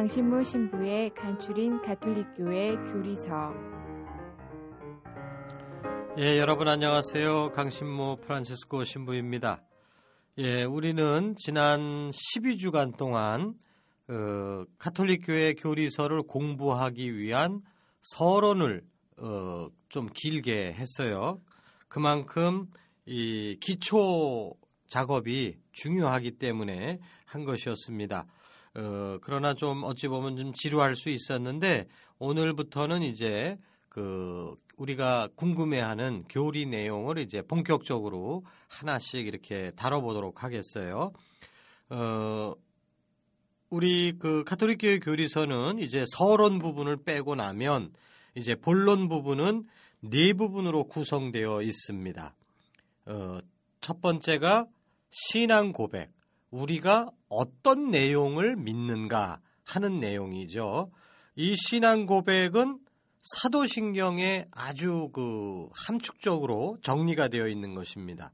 강신모 신부의 간추린 가톨릭교회 교리서 예, 여러분 안녕하세요. 강신모 프란치스코 신부입니다. 예, 우리는 지난 12주간 동안 어, 가톨릭 교회 교리서를 공부하기 위한 서론을 어, 좀 길게 했어요. 그만큼 이 기초 작업이 중요하기 때문에 한 것이었습니다. 어, 그러나 좀 어찌 보면 좀 지루할 수 있었는데 오늘부터는 이제 그 우리가 궁금해하는 교리 내용을 이제 본격적으로 하나씩 이렇게 다뤄보도록 하겠어요. 어, 우리 그 가톨릭 교회 교리서는 이제 서론 부분을 빼고 나면 이제 본론 부분은 네 부분으로 구성되어 있습니다. 어, 첫 번째가 신앙 고백. 우리가 어떤 내용을 믿는가 하는 내용이죠. 이 신앙 고백은 사도신경에 아주 그 함축적으로 정리가 되어 있는 것입니다.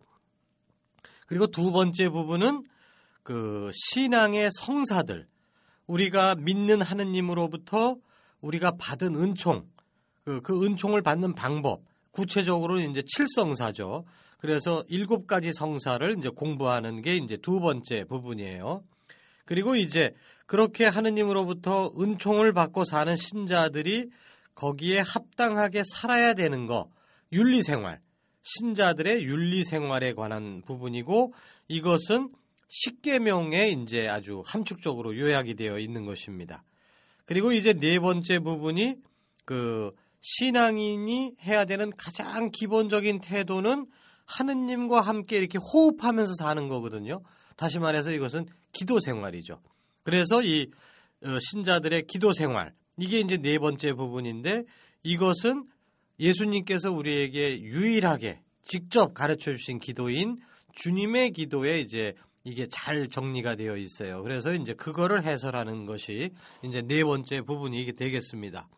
그리고 두 번째 부분은 그 신앙의 성사들, 우리가 믿는 하느님으로부터 우리가 받은 은총, 그, 그 은총을 받는 방법, 구체적으로 이제 칠성사죠. 그래서 일곱 가지 성사를 이제 공부하는 게 이제 두 번째 부분이에요. 그리고 이제 그렇게 하느님으로부터 은총을 받고 사는 신자들이 거기에 합당하게 살아야 되는 거, 윤리 생활, 신자들의 윤리 생활에 관한 부분이고 이것은 십계명에 이제 아주 함축적으로 요약이 되어 있는 것입니다. 그리고 이제 네 번째 부분이 그 신앙인이 해야 되는 가장 기본적인 태도는 하느님과 함께 이렇게 호흡하면서 사는 거거든요. 다시 말해서 이것은 기도 생활이죠. 그래서 이 어, 신자들의 기도 생활 이게 이제 네 번째 부분인데 이것은 예수님께서 우리에게 유일하게 직접 가르쳐 주신 기도인 주님의 기도에 이제 이게 잘 정리가 되어 있어요. 그래서 이제 그거를 해설하는 것이 이제 네 번째 부분이 되겠습니다.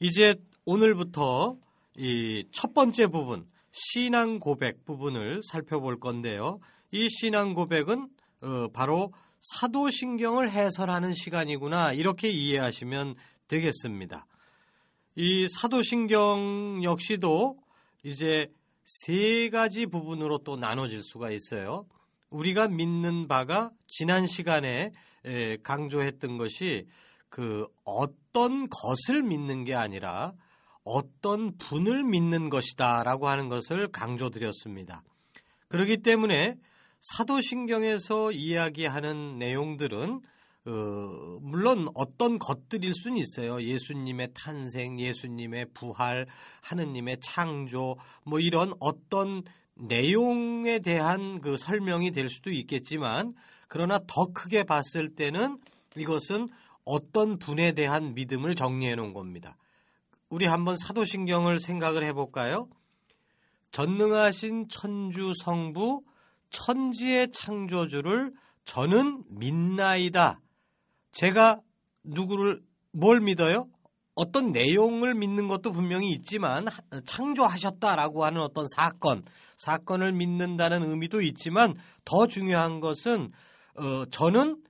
이제 오늘부터 이 첫 번째 부분 신앙 고백 부분을 살펴볼 건데요. 이 신앙 고백은 어, 바로 사도신경을 해설하는 시간이구나 이렇게 이해하시면 되겠습니다. 이 사도신경 역시도 이제 세 가지 부분으로 또 나눠질 수가 있어요. 우리가 믿는 바가 지난 시간에 강조했던 것이 그 어떤 것을 믿는 게 아니라 어떤 분을 믿는 것이다 라고 하는 것을 강조드렸습니다. 그렇기 때문에 사도신경에서 이야기하는 내용들은 어, 물론 어떤 것들일 수는 있어요. 예수님의 탄생, 예수님의 부활, 하느님의 창조, 뭐 이런 어떤 내용에 대한 그 설명이 될 수도 있겠지만, 그러나 더 크게 봤을 때는 이것은 어떤 분에 대한 믿음을 정리해 놓은 겁니다. 우리 한번 사도신경을 생각을 해볼까요? 전능하신 천주 성부 천지의 창조주를 저는 믿나이다. 제가 누구를 뭘 믿어요? 어떤 내용을 믿는 것도 분명히 있지만 창조하셨다라고 하는 어떤 사건, 사건을 믿는다는 의미도 있지만 더 중요한 것은 어, 저는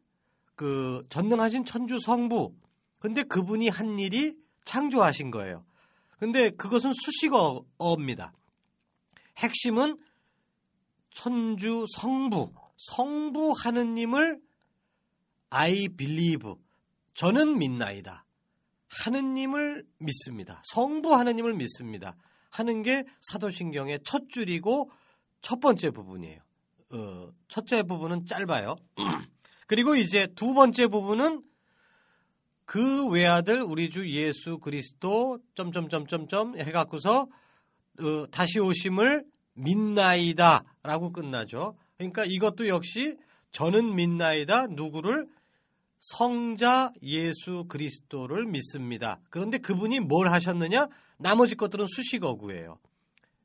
그 전능하신 천주 성부 근데 그분이 한 일이 창조하신 거예요. 근데 그것은 수식어입니다. 핵심은 천주 성부, 성부 하느님을 I believe, 저는 믿나이다. 하느님을 믿습니다. 성부 하느님을 믿습니다. 하는 게 사도신경의 첫 줄이고 첫 번째 부분이에요. 어, 첫째 부분은 짧아요. 그리고 이제 두 번째 부분은 그 외아들 우리 주 예수 그리스도 점점점점점 해갖고서 어, 다시 오심을 믿나이다라고 끝나죠. 그러니까 이것도 역시 저는 믿나이다 누구를 성자 예수 그리스도를 믿습니다. 그런데 그분이 뭘 하셨느냐? 나머지 것들은 수식어구예요.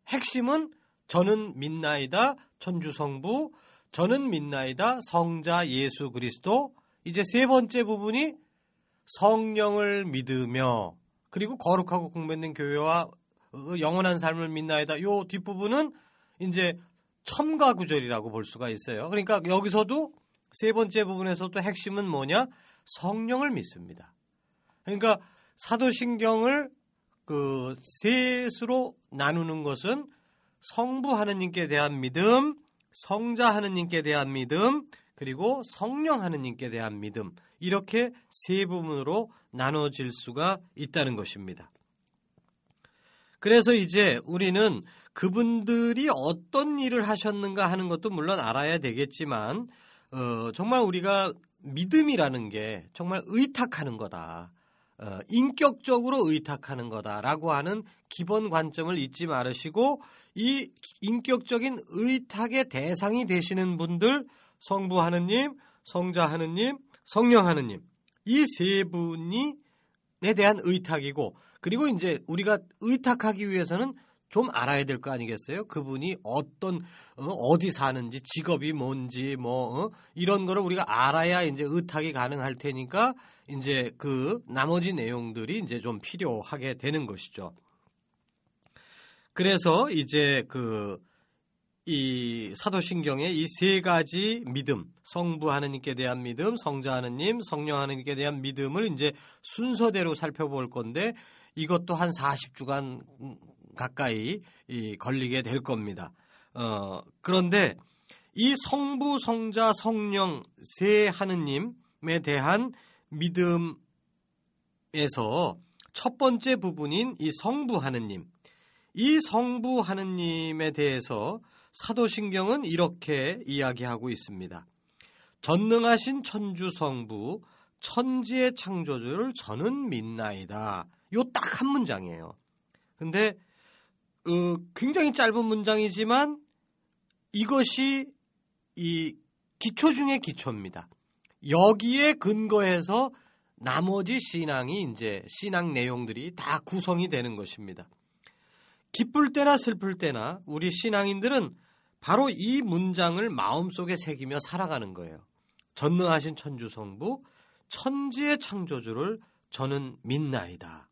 핵심은 저는 믿나이다 천주 성부, 저는 믿나이다 성자 예수 그리스도. 이제 세 번째 부분이 성령을 믿으며 그리고 거룩하고 공변된 교회와 영원한 삶을 믿나이다. 요 뒷부분은 이제 첨가 구절이라고 볼 수가 있어요. 그러니까 여기서도 세 번째 부분에서도 핵심은 뭐냐? 성령을 믿습니다. 그러니까 사도신경을 그 셋으로 나누는 것은 성부 하느님께 대한 믿음, 성자 하느님께 대한 믿음, 그리고 성령 하느님께 대한 믿음 이렇게 세 부분으로 나눠질 수가 있다는 것입니다. 그래서 이제 우리는 그분들이 어떤 일을 하셨는가 하는 것도 물론 알아야 되겠지만 어, 정말 우리가 믿음이라는 게 정말 의탁하는 거다. 어, 인격적으로 의탁하는 거다라고 하는 기본 관점을 잊지 말으시고 이 인격적인 의탁의 대상이 되시는 분들 성부 하느님, 성자 하느님, 성령 하느님 이 세 분이 에 대한 의탁이고 그리고 이제 우리가 의탁하기 위해서는 좀 알아야 될 거 아니겠어요? 그분이 어떤 어, 디 사는지 직업이 뭔지 뭐 어, 이런 거를 우리가 알아야 이제 의탁이 가능할 테니까 이제 그 나머지 내용들이 이제 좀 필요하게 되는 것이죠. 그래서 이제 그 이 사도신경의 이 세 가지 믿음, 성부 하느님께 대한 믿음, 성자 하느님, 성령 하느님께 대한 믿음을 이제 순서대로 살펴볼 건데 이것도 한 40주간 가까이 걸리게 될 겁니다. 어, 그런데 이 성부, 성자, 성령 세 하느님에 대한 믿음에서 첫 번째 부분인 이 성부 하느님, 이 성부 하느님에 대해서 사도신경은 이렇게 이야기하고 있습니다. 전능하신 천주 성부, 천지의 창조주를 저는 믿나이다. 요 딱 한 문장이에요. 근데 어, 굉장히 짧은 문장이지만 이것이 이 기초 중의 기초입니다. 여기에 근거해서 나머지 신앙이 이제 신앙 내용들이 다 구성이 되는 것입니다. 기쁠 때나 슬플 때나 우리 신앙인들은 바로 이 문장을 마음속에 새기며 살아가는 거예요. 전능하신 천주 성부, 천지의 창조주를 저는 믿나이다.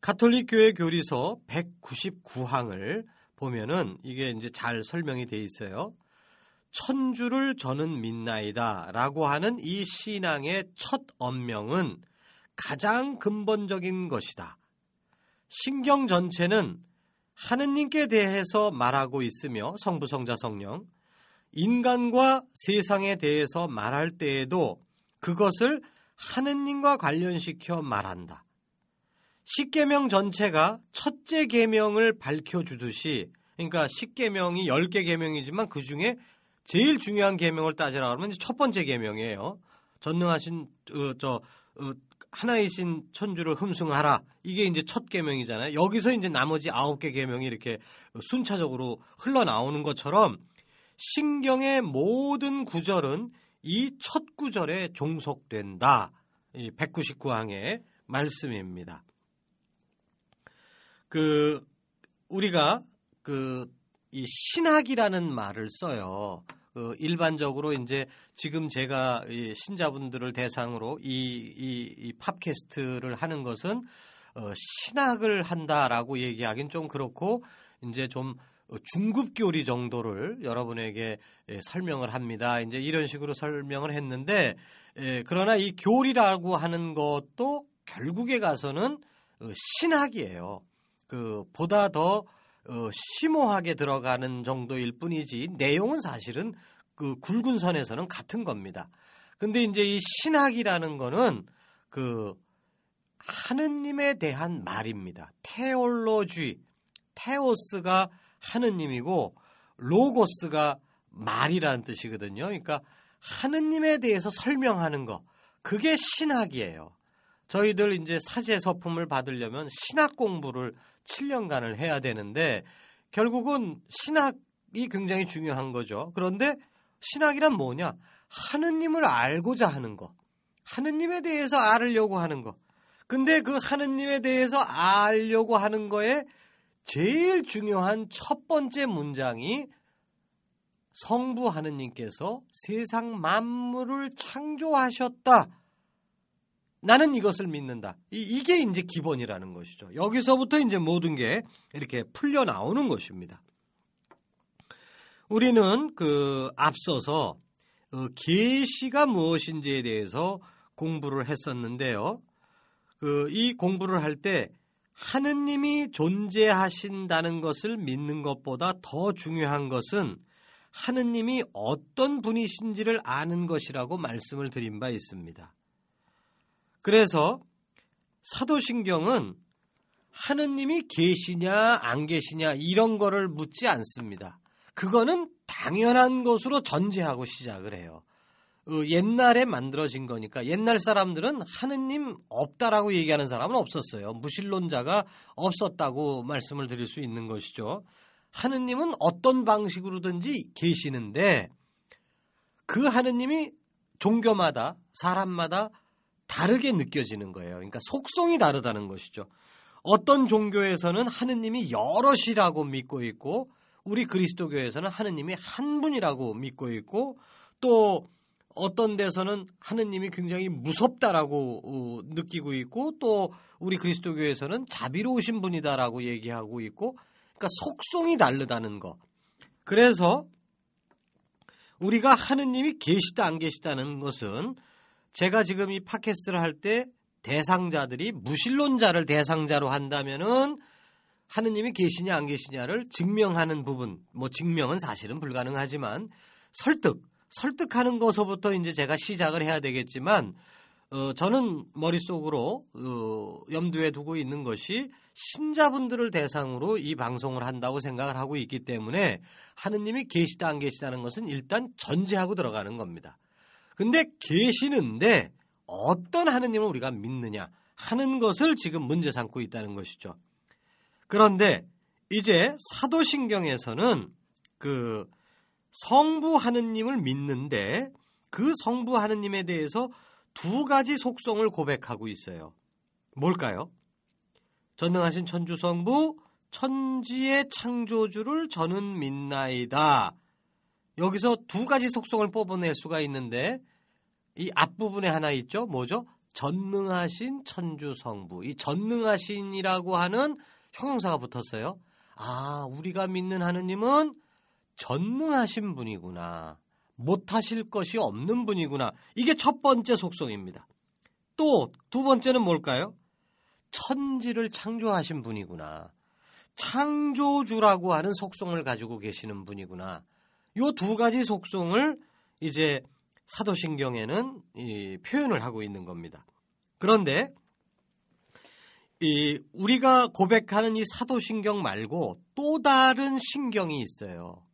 가톨릭 교회 교리서 199항을 보면은 이게 이제 잘 설명이 돼 있어요. 천주를 저는 믿나이다 라고 하는 이 신앙의 첫 언명은 가장 근본적인 것이다. 신경 전체는 하느님께 대해서 말하고 있으며 성부, 성자, 성령, 인간과 세상에 대해서 말할 때에도 그것을 하느님과 관련시켜 말한다. 십계명 전체가 첫째 계명을 밝혀 주듯이 그러니까 십계명이 10개 계명이지만 그 중에 제일 중요한 계명을 따지라 그러면 첫 번째 계명이에요. 전능하신 어, 저 어, 하나이신 천주를 흠숭하라. 이게 이제 첫 계명이잖아요. 여기서 이제 나머지 아홉 개 계명이 이렇게 순차적으로 흘러나오는 것처럼 신경의 모든 구절은 이 첫 구절에 종속된다. 이 199항의 말씀입니다. 그 우리가 그 이 신학이라는 말을 써요. 그 일반적으로 이제 지금 제가 이 신자분들을 대상으로 이, 이, 이 팝캐스트를 하는 것은 어, 신학을 한다라고 얘기하긴 좀 그렇고 이제 좀 중급 교리 정도를 여러분에게 예, 설명을 합니다. 이제 이런 식으로 설명을 했는데 예, 그러나 이 교리라고 하는 것도 결국에 가서는 어, 신학이에요. 그 보다 더 어, 심오하게 들어가는 정도일 뿐이지 내용은 사실은 그 굵은 선에서는 같은 겁니다. 근데 이제 이 신학이라는 거는 그 하느님에 대한 말입니다. 테올로쥐, 테오스가 하느님이고 로고스가 말이라는 뜻이거든요. 그러니까 하느님에 대해서 설명하는 거 그게 신학이에요. 저희들 이제 사제 서품을 받으려면 신학 공부를 7년간을 해야 되는데 결국은 신학이 굉장히 중요한 거죠. 그런데 신학이란 뭐냐? 하느님을 알고자 하는 거. 하느님에 대해서 알으려고 하는 거. 근데 그 하느님에 대해서 알려고 하는 거에 제일 중요한 첫 번째 문장이 성부 하느님께서 세상 만물을 창조하셨다. 나는 이것을 믿는다. 이, 게 이제 기본이라는 것이죠. 여기서부터 이제 모든 게 이렇게 풀려 나오는 것입니다. 우리는 그 앞서서 어, 계시가 무엇인지에 대해서 공부를 했었는데요. 그 이 공부를 할 때 하느님이 존재하신다는 것을 믿는 것보다 더 중요한 것은 하느님이 어떤 분이신지를 아는 것이라고 말씀을 드린 바 있습니다. 그래서 사도신경은 하느님이 계시냐 안 계시냐 이런 거를 묻지 않습니다. 그거는 당연한 것으로 전제하고 시작을 해요. 어, 옛날에 만들어진 거니까 옛날 사람들은 하느님 없다라고 얘기하는 사람은 없었어요. 무신론자가 없었다고 말씀을 드릴 수 있는 것이죠. 하느님은 어떤 방식으로든지 계시는데 그 하느님이 종교마다 사람마다 다르게 느껴지는 거예요. 그러니까 속성이 다르다는 것이죠. 어떤 종교에서는 하느님이 여럿이라고 믿고 있고 우리 그리스도교에서는 하느님이 한 분이라고 믿고 있고 또 어떤 데서는 하느님이 굉장히 무섭다라고 어, 느끼고 있고 또 우리 그리스도교에서는 자비로우신 분이다라고 얘기하고 있고 그러니까 속성이 다르다는 거. 그래서 우리가 하느님이 계시다 안 계시다는 것은 제가 지금 이 팟캐스트를 할 때 대상자들이 무신론자를 대상자로 한다면은 하느님이 계시냐 안 계시냐를 증명하는 부분, 뭐 증명은 사실은 불가능하지만 설득, 설득하는 것서부터 이제 제가 시작을 해야 되겠지만 어, 저는 머릿속으로 어, 염두에 두고 있는 것이 신자분들을 대상으로 이 방송을 한다고 생각을 하고 있기 때문에 하느님이 계시다 안 계시다는 것은 일단 전제하고 들어가는 겁니다. 근데 계시는데 어떤 하느님을 우리가 믿느냐 하는 것을 지금 문제 삼고 있다는 것이죠. 그런데 이제 사도신경에서는 그 성부 하느님을 믿는데 그 성부 하느님에 대해서 두 가지 속성을 고백하고 있어요. 뭘까요? 전능하신 천주 성부 천지의 창조주를 저는 믿나이다. 여기서 두 가지 속성을 뽑아낼 수가 있는데 이 앞부분에 하나 있죠. 뭐죠? 전능하신 천주성부. 이 전능하신이라고 하는 형용사가 붙었어요. 아, 우리가 믿는 하느님은 전능하신 분이구나. 못하실 것이 없는 분이구나. 이게 첫 번째 속성입니다. 또 두 번째는 뭘까요? 천지를 창조하신 분이구나. 창조주라고 하는 속성을 가지고 계시는 분이구나. 요 두 가지 속성을 이제 사도신경에는 표현을 하고 있는 겁니다. 그런데 이 우리가 고백하는 이 사도신경 말고 또 다른 신경이 있어요.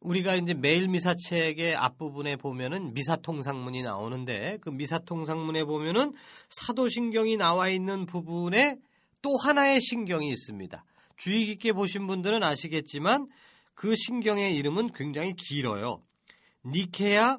우리가 이제 매일 미사책의 앞부분에 보면은 미사통상문이 나오는데 그 미사통상문에 보면은 사도신경이 나와 있는 부분에 또 하나의 신경이 있습니다. 주의 깊게 보신 분들은 아시겠지만 그 신경의 이름은 굉장히 길어요. 니케아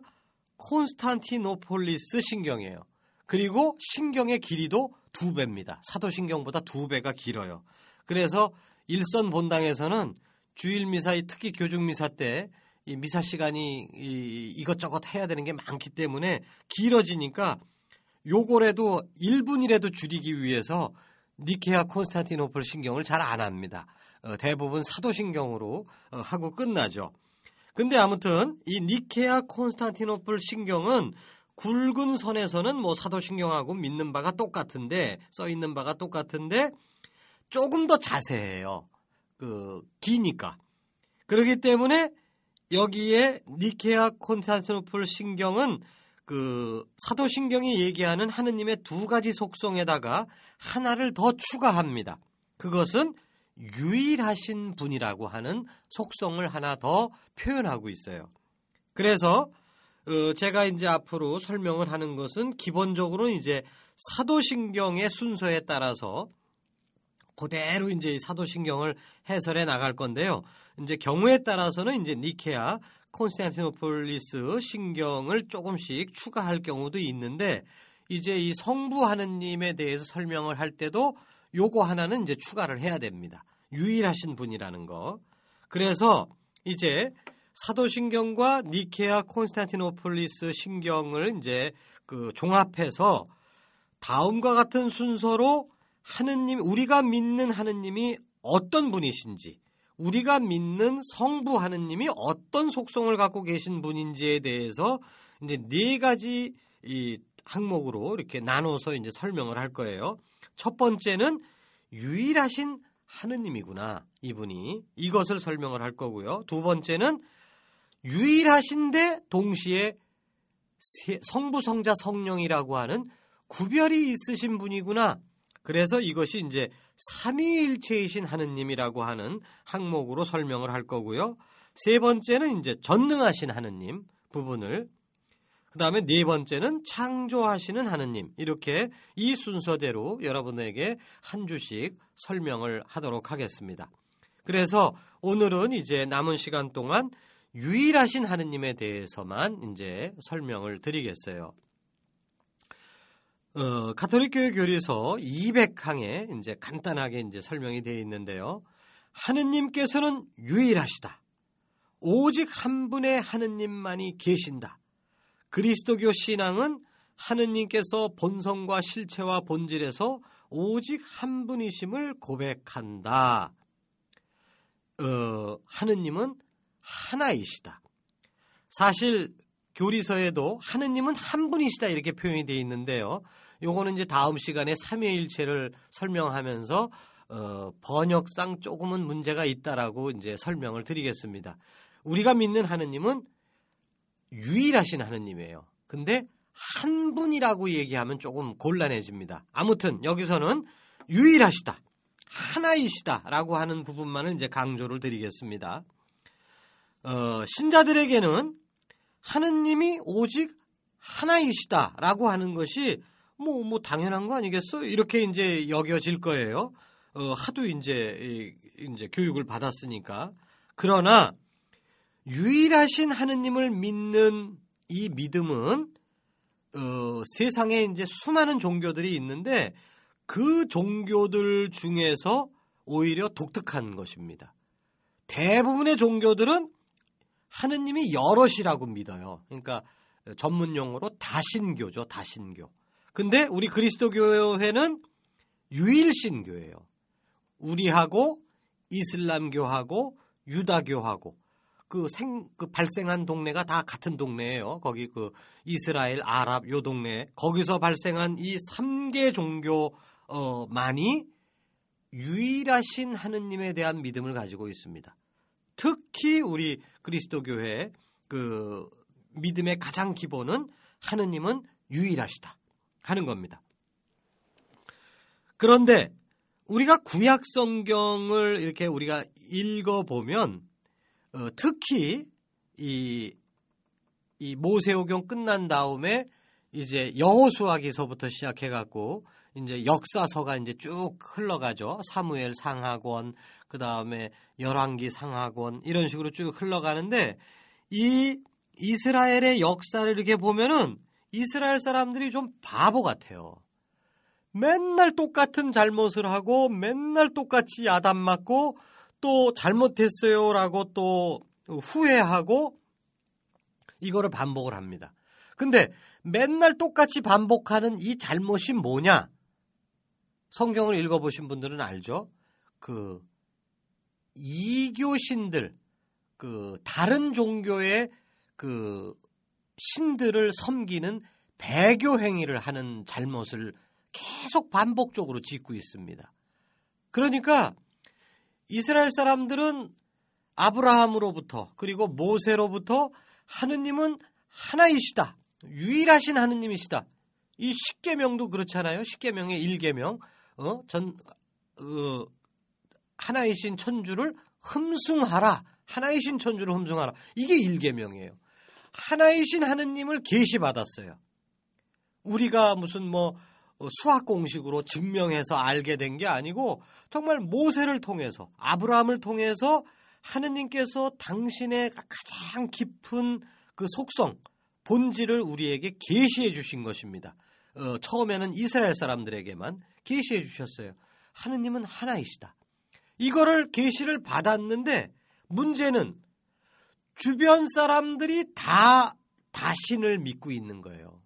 콘스탄티노폴리스 신경이에요. 그리고 신경의 길이도 두 배입니다. 사도신경보다 두 배가 길어요. 그래서 일선 본당에서는 주일 미사, 특히 교중 미사 때 이 미사 시간이 이, 이것저것 해야 되는 게 많기 때문에 길어지니까 요거라도 1분이라도 줄이기 위해서 니케아 콘스탄티노플 신경을 잘 안 합니다. 어, 대부분 사도신경으로 어, 하고 끝나죠. 근데 아무튼 이 니케아 콘스탄티노플 신경은 굵은 선에서는 뭐 사도신경하고 믿는 바가 똑같은데 써 있는 바가 똑같은데 조금 더 자세해요. 그 기니까. 그렇기 때문에 여기에 니케아 콘스탄티노플 신경은 그 사도신경이 얘기하는 하느님의 두 가지 속성에다가 하나를 더 추가합니다. 그것은 유일하신 분이라고 하는 속성을 하나 더 표현하고 있어요. 그래서 어, 제가 이제 앞으로 설명을 하는 것은 기본적으로 이제 사도신경의 순서에 따라서 그대로 이제 사도신경을 해설해 나갈 건데요. 이제 경우에 따라서는 이제 니케아, 콘스탄티노폴리스 신경을 조금씩 추가할 경우도 있는데 이제 이 성부 하느님에 대해서 설명을 할 때도 요거 하나는 이제 추가를 해야 됩니다. 유일하신 분이라는 거. 그래서 이제 사도신경과 니케아 콘스탄티노폴리스 신경을 이제 그 종합해서 다음과 같은 순서로 하느님 우리가 믿는 하느님이 어떤 분이신지 우리가 믿는 성부 하느님이 어떤 속성을 갖고 계신 분인지에 대해서 이제 네 가지 이 항목으로 이렇게 나눠서 이제 설명을 할 거예요. 첫 번째는 유일하신 하느님이구나. 이분이 이것을 설명을 할 거고요. 두 번째는 유일하신데 동시에 성부 성자 성령이라고 하는 구별이 있으신 분이구나. 그래서 이것이 이제 삼위일체이신 하느님이라고 하는 항목으로 설명을 할 거고요. 세 번째는 이제 전능하신 하느님 부분을 그 다음에 네 번째는 창조하시는 하느님 이렇게 이 순서대로 여러분에게 한 주씩 설명을 하도록 하겠습니다. 그래서 오늘은 이제 남은 시간 동안 유일하신 하느님에 대해서만 이제 설명을 드리겠어요. 어, 가톨릭 교회 교리서 200항에 이제 간단하게 이제 설명이 되어 있는데요. 하느님께서는 유일하시다. 오직 한 분의 하느님만이 계신다. 그리스도교 신앙은 하느님께서 본성과 실체와 본질에서 오직 한 분이심을 고백한다. 어, 하느님은 하나이시다. 사실 교리서에도 하느님은 한 분이시다 이렇게 표현이 되어 있는데요. 요거는 이제 다음 시간에 삼위일체를 설명하면서 어, 번역상 조금은 문제가 있다라고 이제 설명을 드리겠습니다. 우리가 믿는 하느님은 유일하신 하느님이에요. 근데 한 분이라고 얘기하면 조금 곤란해집니다. 아무튼 여기서는 유일하시다. 하나이시다라고 하는 부분만을 이제 강조를 드리겠습니다. 어, 신자들에게는 하느님이 오직 하나이시다라고 하는 것이 뭐, 뭐, 당연한 거 아니겠어? 이렇게 이제 여겨질 거예요. 어, 하도 이제, 이제 교육을 받았으니까. 그러나, 유일하신 하느님을 믿는 이 믿음은, 어, 세상에 이제 수많은 종교들이 있는데, 그 종교들 중에서 오히려 독특한 것입니다. 대부분의 종교들은 하느님이 여럿이라고 믿어요. 그러니까 전문 용어로 다신교죠, 다신교. 근데 우리 그리스도교회는 유일신교예요. 우리하고 이슬람교하고 유다교하고 그 생, 그 발생한 동네가 다 같은 동네예요. 거기 그 이스라엘, 아랍 요 동네. 거기서 발생한 이 3개 종교, 어, 만이 유일하신 하느님에 대한 믿음을 가지고 있습니다. 특히 우리 그리스도교회 그 믿음의 가장 기본은 하느님은 유일하시다. 하는 겁니다. 그런데 우리가 구약 성경을 이렇게 우리가 읽어 보면 어, 특히 이, 이 모세오경 끝난 다음에 이제 여호수아기서부터 시작해갖고 이제 역사서가 이제 쭉 흘러가죠. 사무엘 상학원, 그 다음에 열왕기 상학원 이런 식으로 쭉 흘러가는데 이 이스라엘의 역사를 이렇게 보면은 이스라엘 사람들이 좀 바보 같아요. 맨날 똑같은 잘못을 하고 맨날 똑같이 야단 맞고 또 잘못했어요라고 또 후회하고 이거를 반복을 합니다. 근데 맨날 똑같이 반복하는 이 잘못이 뭐냐? 성경을 읽어보신 분들은 알죠? 그 이교신들, 그 다른 종교의 그 신들을 섬기는 배교 행위를 하는 잘못을 계속 반복적으로 짓고 있습니다. 그러니까 이스라엘 사람들은 아브라함으로부터 그리고 모세로부터 하느님은 하나이시다. 유일하신 하느님이시다. 이 십계명도 그렇잖아요. 십계명의 일계명, 어, 전 어, 하나이신 천주를 흠숭하라. 하나이신 천주를 흠숭하라. 이게 일계명이에요. 하나이신 하느님을 계시 받았어요. 우리가 무슨 뭐 어, 수학 공식으로 증명해서 알게 된 게 아니고 정말 모세를 통해서 아브라함을 통해서 하느님께서 당신의 가장 깊은 그 속성 본질을 우리에게 계시해 주신 것입니다. 어, 처음에는 이스라엘 사람들에게만 계시해 주셨어요. 하느님은 하나이시다. 이거를 계시를 받았는데 문제는 주변 사람들이 다 다신을 믿고 있는 거예요.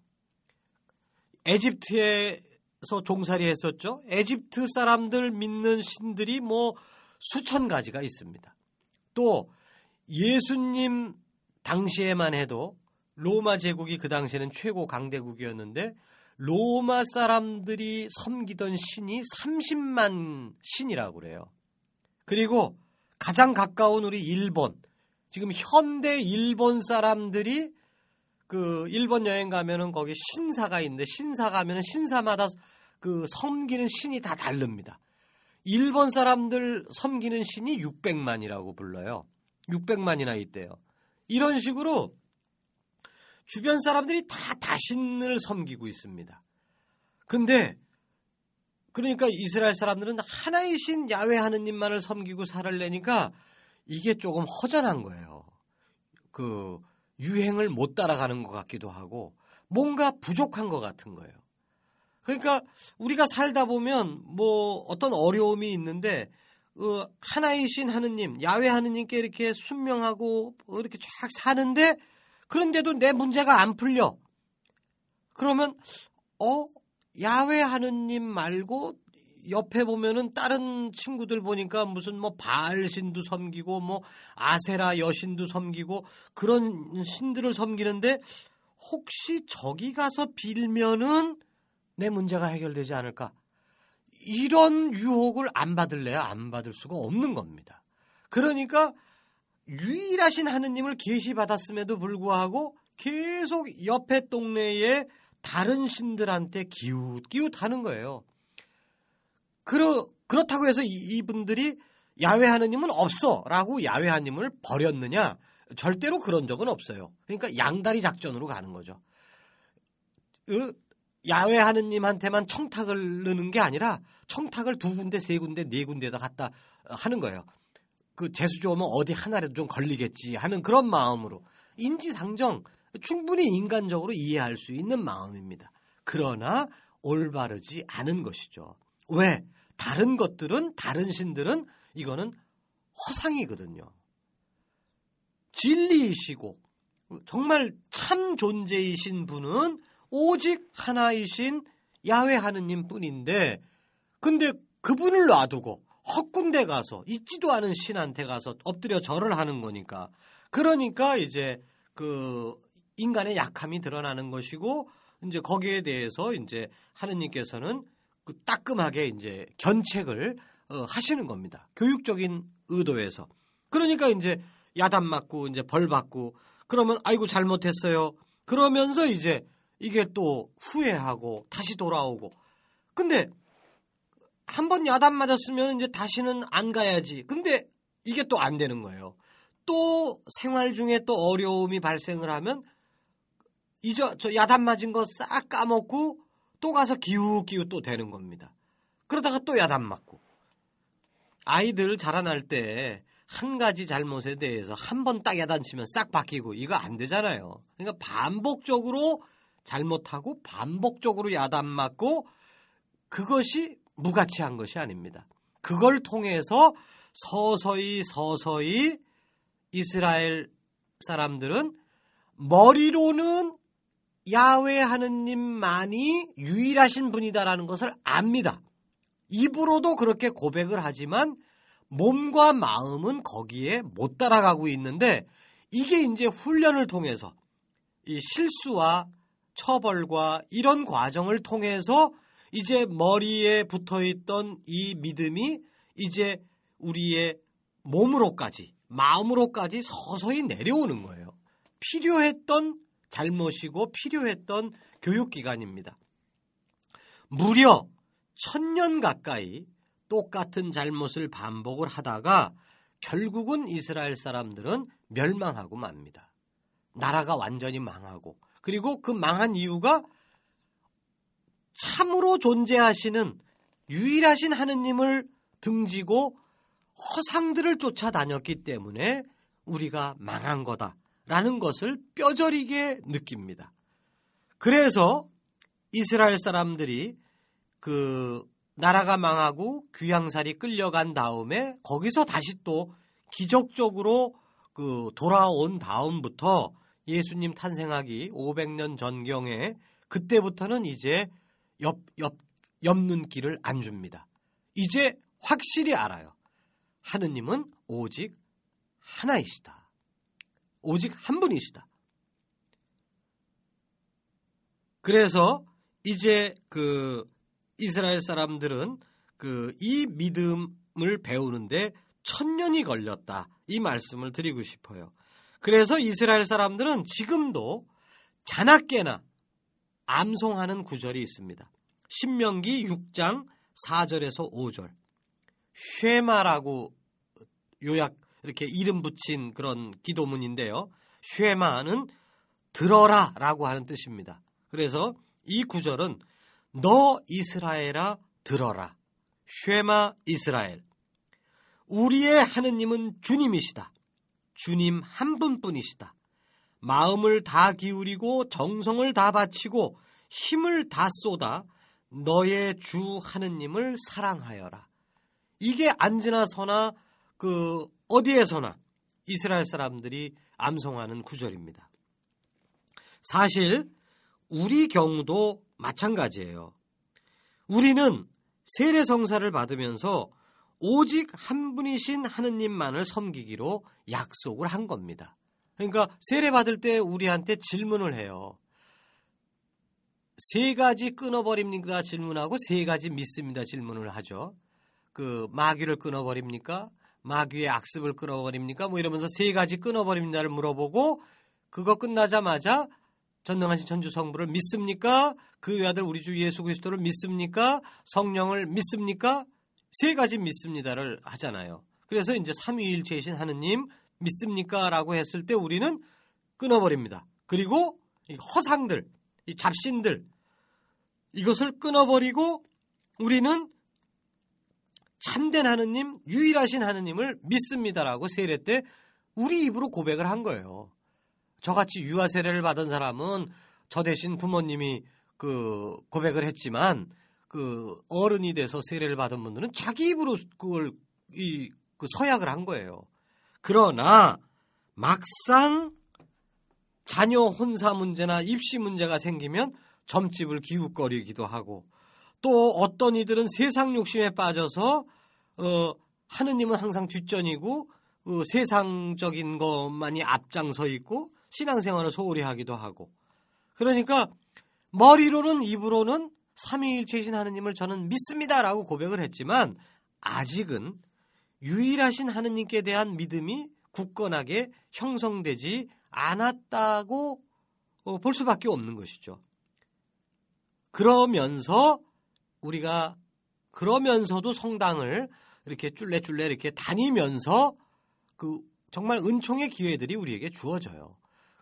에집트에 서 종살이 했었죠. 에집트 사람들 믿는 신들이 뭐 수천 가지가 있습니다. 또 예수님 당시에만 해도 로마 제국이 그 당시에는 최고 강대국이었는데 로마 사람들이 섬기던 신이 30만 신이라고 그래요. 그리고 가장 가까운 우리 일본, 지금 현대 일본 사람들이 그 일본 여행 가면은 거기 신사가 있는데 신사 가면은 신사마다 그 섬기는 신이 다 다릅니다. 일본 사람들 섬기는 신이 600만이라고 불러요. 600만이나 있대요. 이런 식으로 주변 사람들이 다 다신을 섬기고 있습니다. 근데 그러니까 이스라엘 사람들은 하나이신 야외 하느님만을 섬기고 살을 내니까 이게 조금 허전한 거예요. 그 유행을 못 따라가는 것 같기도 하고 뭔가 부족한 것 같은 거예요. 그러니까 우리가 살다 보면 뭐 어떤 어려움이 있는데 어, 하나이신 하느님, 야외 하느님께 이렇게 순명하고 이렇게 쫙 사는데 그런데도 내 문제가 안 풀려. 그러면 어 야외 하느님 말고 옆에 보면은 다른 친구들 보니까 무슨 뭐 바알 신도 섬기고 뭐 아세라 여신도 섬기고 그런 신들을 섬기는데 혹시 저기 가서 빌면은 내 문제가 해결되지 않을까? 이런 유혹을 안 받을래야 안 받을 수가 없는 겁니다. 그러니까 유일하신 하느님을 계시받았음에도 불구하고 계속 옆에 동네에 다른 신들한테 기웃기웃 하는 거예요. 그러, 그렇다고 해서 이, 분들이 야외 하느님은 없어라고 야외 하느님을 버렸느냐? 절대로 그런 적은 없어요. 그러니까 양다리 작전으로 가는 거죠. 그 야외 하느님한테만 청탁을 넣는 게 아니라 청탁을 두 군데, 세 군데, 네 군데다 갖다 하는 거예요. 그 재수 좋으면 어디 하나라도 좀 걸리겠지 하는 그런 마음으로 인지상정 충분히 인간적으로 이해할 수 있는 마음입니다. 그러나 올바르지 않은 것이죠. 왜? 다른 것들은 다른 신들은 이거는 허상이거든요. 진리이시고 정말 참 존재이신 분은 오직 하나이신 야외 하느님 뿐인데 근데 그분을 놔두고 헛군데 가서 있지도 않은 신한테 가서 엎드려 절을 하는 거니까 그러니까 이제 그 인간의 약함이 드러나는 것이고 이제 거기에 대해서 이제 하느님께서는 그 따끔하게 이제 견책을 어, 하시는 겁니다. 교육적인 의도에서. 그러니까 이제 야단 맞고 이제 벌 받고 그러면 아이고 잘못했어요. 그러면서 이제 이게 또 후회하고 다시 돌아오고. 근데 한 번 야단 맞았으면 이제 다시는 안 가야지. 근데 이게 또 안 되는 거예요. 또 생활 중에 또 어려움이 발생을 하면 이저 저 야단 맞은 거 싹 까먹고 또 가서 기웃기웃 또 되는 겁니다. 그러다가 또 야단 맞고. 아이들 자라날 때 한 가지 잘못에 대해서 한 번 딱 야단치면 싹 바뀌고 이거 안 되잖아요. 그러니까 반복적으로 잘못하고 반복적으로 야단 맞고 그것이 무가치한 것이 아닙니다. 그걸 통해서 서서히 서서히 이스라엘 사람들은 머리로는 야외 하느님만이 유일하신 분이다라는 것을 압니다. 입으로도 그렇게 고백을 하지만 몸과 마음은 거기에 못 따라가고 있는데 이게 이제 훈련을 통해서 이 실수와 처벌과 이런 과정을 통해서 이제 머리에 붙어 있던 이 믿음이 이제 우리의 몸으로까지 마음으로까지 서서히 내려오는 거예요. 필요했던 잘못이고 필요했던 교육기관입니다. 무려 천년 가까이 똑같은 잘못을 반복을 하다가 결국은 이스라엘 사람들은 멸망하고 맙니다. 나라가 완전히 망하고 그리고 그 망한 이유가 참으로 존재하시는 유일하신 하느님을 등지고 허상들을 쫓아다녔기 때문에 우리가 망한 거다 라는 것을 뼈저리게 느낍니다. 그래서 이스라엘 사람들이 그 나라가 망하고 귀양살이 끌려간 다음에 거기서 다시 또 기적적으로 그 돌아온 다음부터 예수님 탄생하기 500년 전경에 그때부터는 이제 옆, 옆, 옆눈 길을 안 줍니다. 이제 확실히 알아요. 하느님은 오직 하나이시다. 오직 한 분이시다. 그래서 이제 그 이스라엘 사람들은 그 이 믿음을 배우는데 천년이 걸렸다. 이 말씀을 드리고 싶어요. 그래서 이스라엘 사람들은 지금도 자나깨나 암송하는 구절이 있습니다. 신명기 6장 4절에서 5절. 쉐마라고 요약 이렇게 이름 붙인 그런 기도문인데요. 쉐마는 들어라 라고 하는 뜻입니다. 그래서 이 구절은 너 이스라엘아 들어라. 쉐마 이스라엘. 우리의 하느님은 주님이시다. 주님 한 분뿐이시다. 마음을 다 기울이고 정성을 다 바치고 힘을 다 쏟아 너의 주 하느님을 사랑하여라. 이게 안지나 서나 그 어디에서나 이스라엘 사람들이 암송하는 구절입니다. 사실 우리 경우도 마찬가지예요. 우리는 세례 성사를 받으면서 오직 한 분이신 하느님만을 섬기기로 약속을 한 겁니다. 그러니까 세례 받을 때 우리한테 질문을 해요. 세 가지 끊어버립니까 질문하고 세 가지 믿습니다 질문을 하죠. 그 마귀를 끊어버립니까? 마귀의 악습을 끊어버립니까? 뭐 이러면서 세 가지 끊어버립니다를 물어보고 그거 끝나자마자 전능하신 천주 성부를 믿습니까? 그 외아들 우리 주 예수 그리스도를 믿습니까? 성령을 믿습니까? 세 가지 믿습니다를 하잖아요. 그래서 이제 삼위일체이신 하느님 믿습니까? 라고 했을 때 우리는 끊어버립니다. 그리고 허상들, 이 잡신들, 이것을 끊어버리고 우리는 참된 하느님, 유일하신 하느님을 믿습니다라고 세례 때 우리 입으로 고백을 한 거예요. 저같이 유아 세례를 받은 사람은 저 대신 부모님이 그 고백을 했지만 그 어른이 돼서 세례를 받은 분들은 자기 입으로 그걸 이 그 서약을 한 거예요. 그러나 막상 자녀 혼사 문제나 입시 문제가 생기면 점집을 기웃거리기도 하고 또 어떤 이들은 세상 욕심에 빠져서 어 하느님은 항상 뒷전이고 어, 세상적인 것만이 앞장서 있고 신앙생활을 소홀히 하기도 하고 그러니까 머리로는 입으로는 삼위일체이신 하느님을 저는 믿습니다라고 고백을 했지만 아직은 유일하신 하느님께 대한 믿음이 굳건하게 형성되지 않았다고 어, 볼 수밖에 없는 것이죠. 그러면서 우리가 그러면서도 성당을 이렇게 쫄래쫄래 이렇게 다니면서 그 정말 은총의 기회들이 우리에게 주어져요.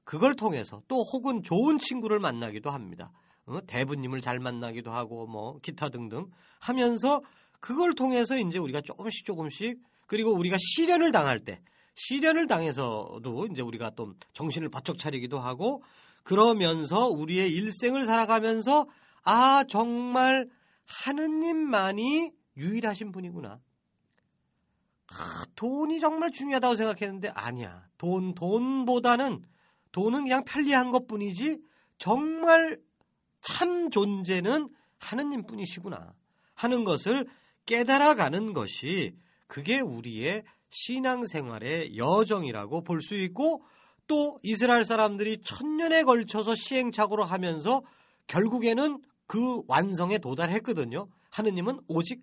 그걸 통해서 또 혹은 좋은 친구를 만나기도 합니다. 어? 대부님을 잘 만나기도 하고 뭐 기타 등등 하면서 그걸 통해서 이제 우리가 조금씩 조금씩 그리고 우리가 시련을 당할 때 시련을 당해서도 이제 우리가 또 정신을 바짝 차리기도 하고 그러면서 우리의 일생을 살아가면서 아 정말 하느님만이 유일하신 분이구나. 아, 돈이 정말 중요하다고 생각했는데 아니야. 돈 돈보다는 돈은 그냥 편리한 것 뿐이지 정말 참 존재는 하느님 뿐이시구나 하는 것을 깨달아가는 것이 그게 우리의 신앙생활의 여정이라고 볼 수 있고 또 이스라엘 사람들이 천년에 걸쳐서 시행착오로 하면서 결국에는 그 완성에 도달했거든요. 하느님은 오직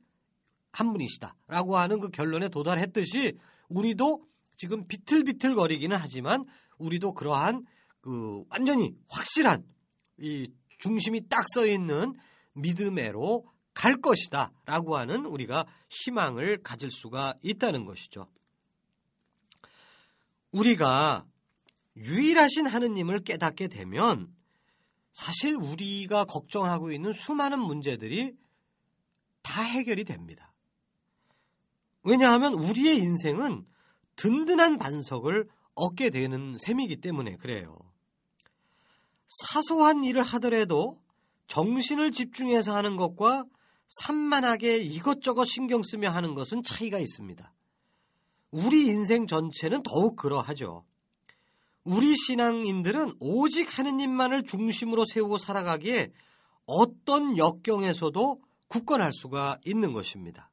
한 분이시다라고 하는 그 결론에 도달했듯이 우리도 지금 비틀비틀거리기는 하지만 우리도 그러한 그 완전히 확실한 이 중심이 딱 서 있는 믿음으로 갈 것이다 라고 하는 우리가 희망을 가질 수가 있다는 것이죠. 우리가 유일하신 하느님을 깨닫게 되면 사실 우리가 걱정하고 있는 수많은 문제들이 다 해결이 됩니다. 왜냐하면 우리의 인생은 든든한 반석을 얻게 되는 셈이기 때문에 그래요. 사소한 일을 하더라도 정신을 집중해서 하는 것과 산만하게 이것저것 신경 쓰며 하는 것은 차이가 있습니다. 우리 인생 전체는 더욱 그러하죠. 우리 신앙인들은 오직 하느님만을 중심으로 세우고 살아가기에 어떤 역경에서도 굳건할 수가 있는 것입니다.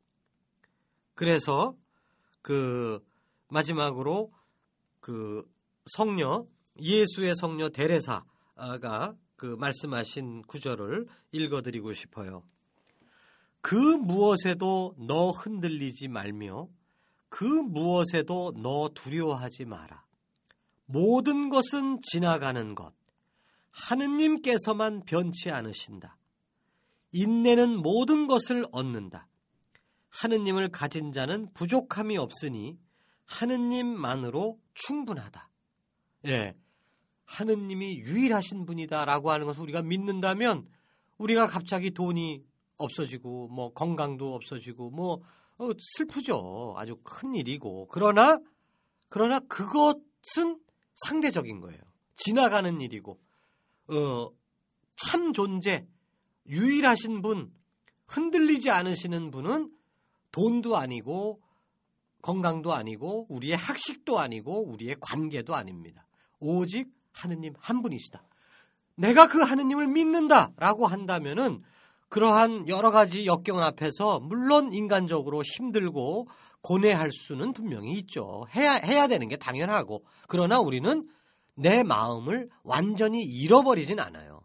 그래서 그 마지막으로 그 성녀 예수의 성녀 데레사가 그 말씀하신 구절을 읽어드리고 싶어요. 그 무엇에도 너 흔들리지 말며 그 무엇에도 너 두려워하지 마라. 모든 것은 지나가는 것. 하느님께서만 변치 않으신다. 인내는 모든 것을 얻는다. 하느님을 가진 자는 부족함이 없으니 하느님만으로 충분하다. 예. 하느님이 유일하신 분이다라고 하는 것을 우리가 믿는다면 우리가 갑자기 돈이 없어지고 뭐 건강도 없어지고 뭐 어, 슬프죠. 아주 큰 일이고 그러나 그러나 그것은 상대적인 거예요. 지나가는 일이고 어, 참 존재 유일하신 분 흔들리지 않으시는 분은 돈도 아니고 건강도 아니고 우리의 학식도 아니고 우리의 관계도 아닙니다. 오직 하느님 한 분이시다. 내가 그 하느님을 믿는다라고 한다면은 그러한 여러 가지 역경 앞에서 물론 인간적으로 힘들고 고뇌할 수는 분명히 있죠. 해야 해야 되는 게 당연하고 그러나 우리는 내 마음을 완전히 잃어버리진 않아요.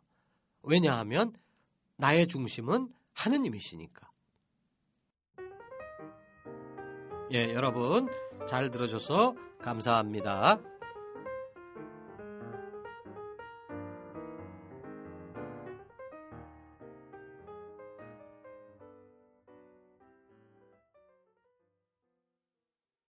왜냐하면 나의 중심은 하느님이시니까. 예, 여러분 잘 들어줘서 감사합니다.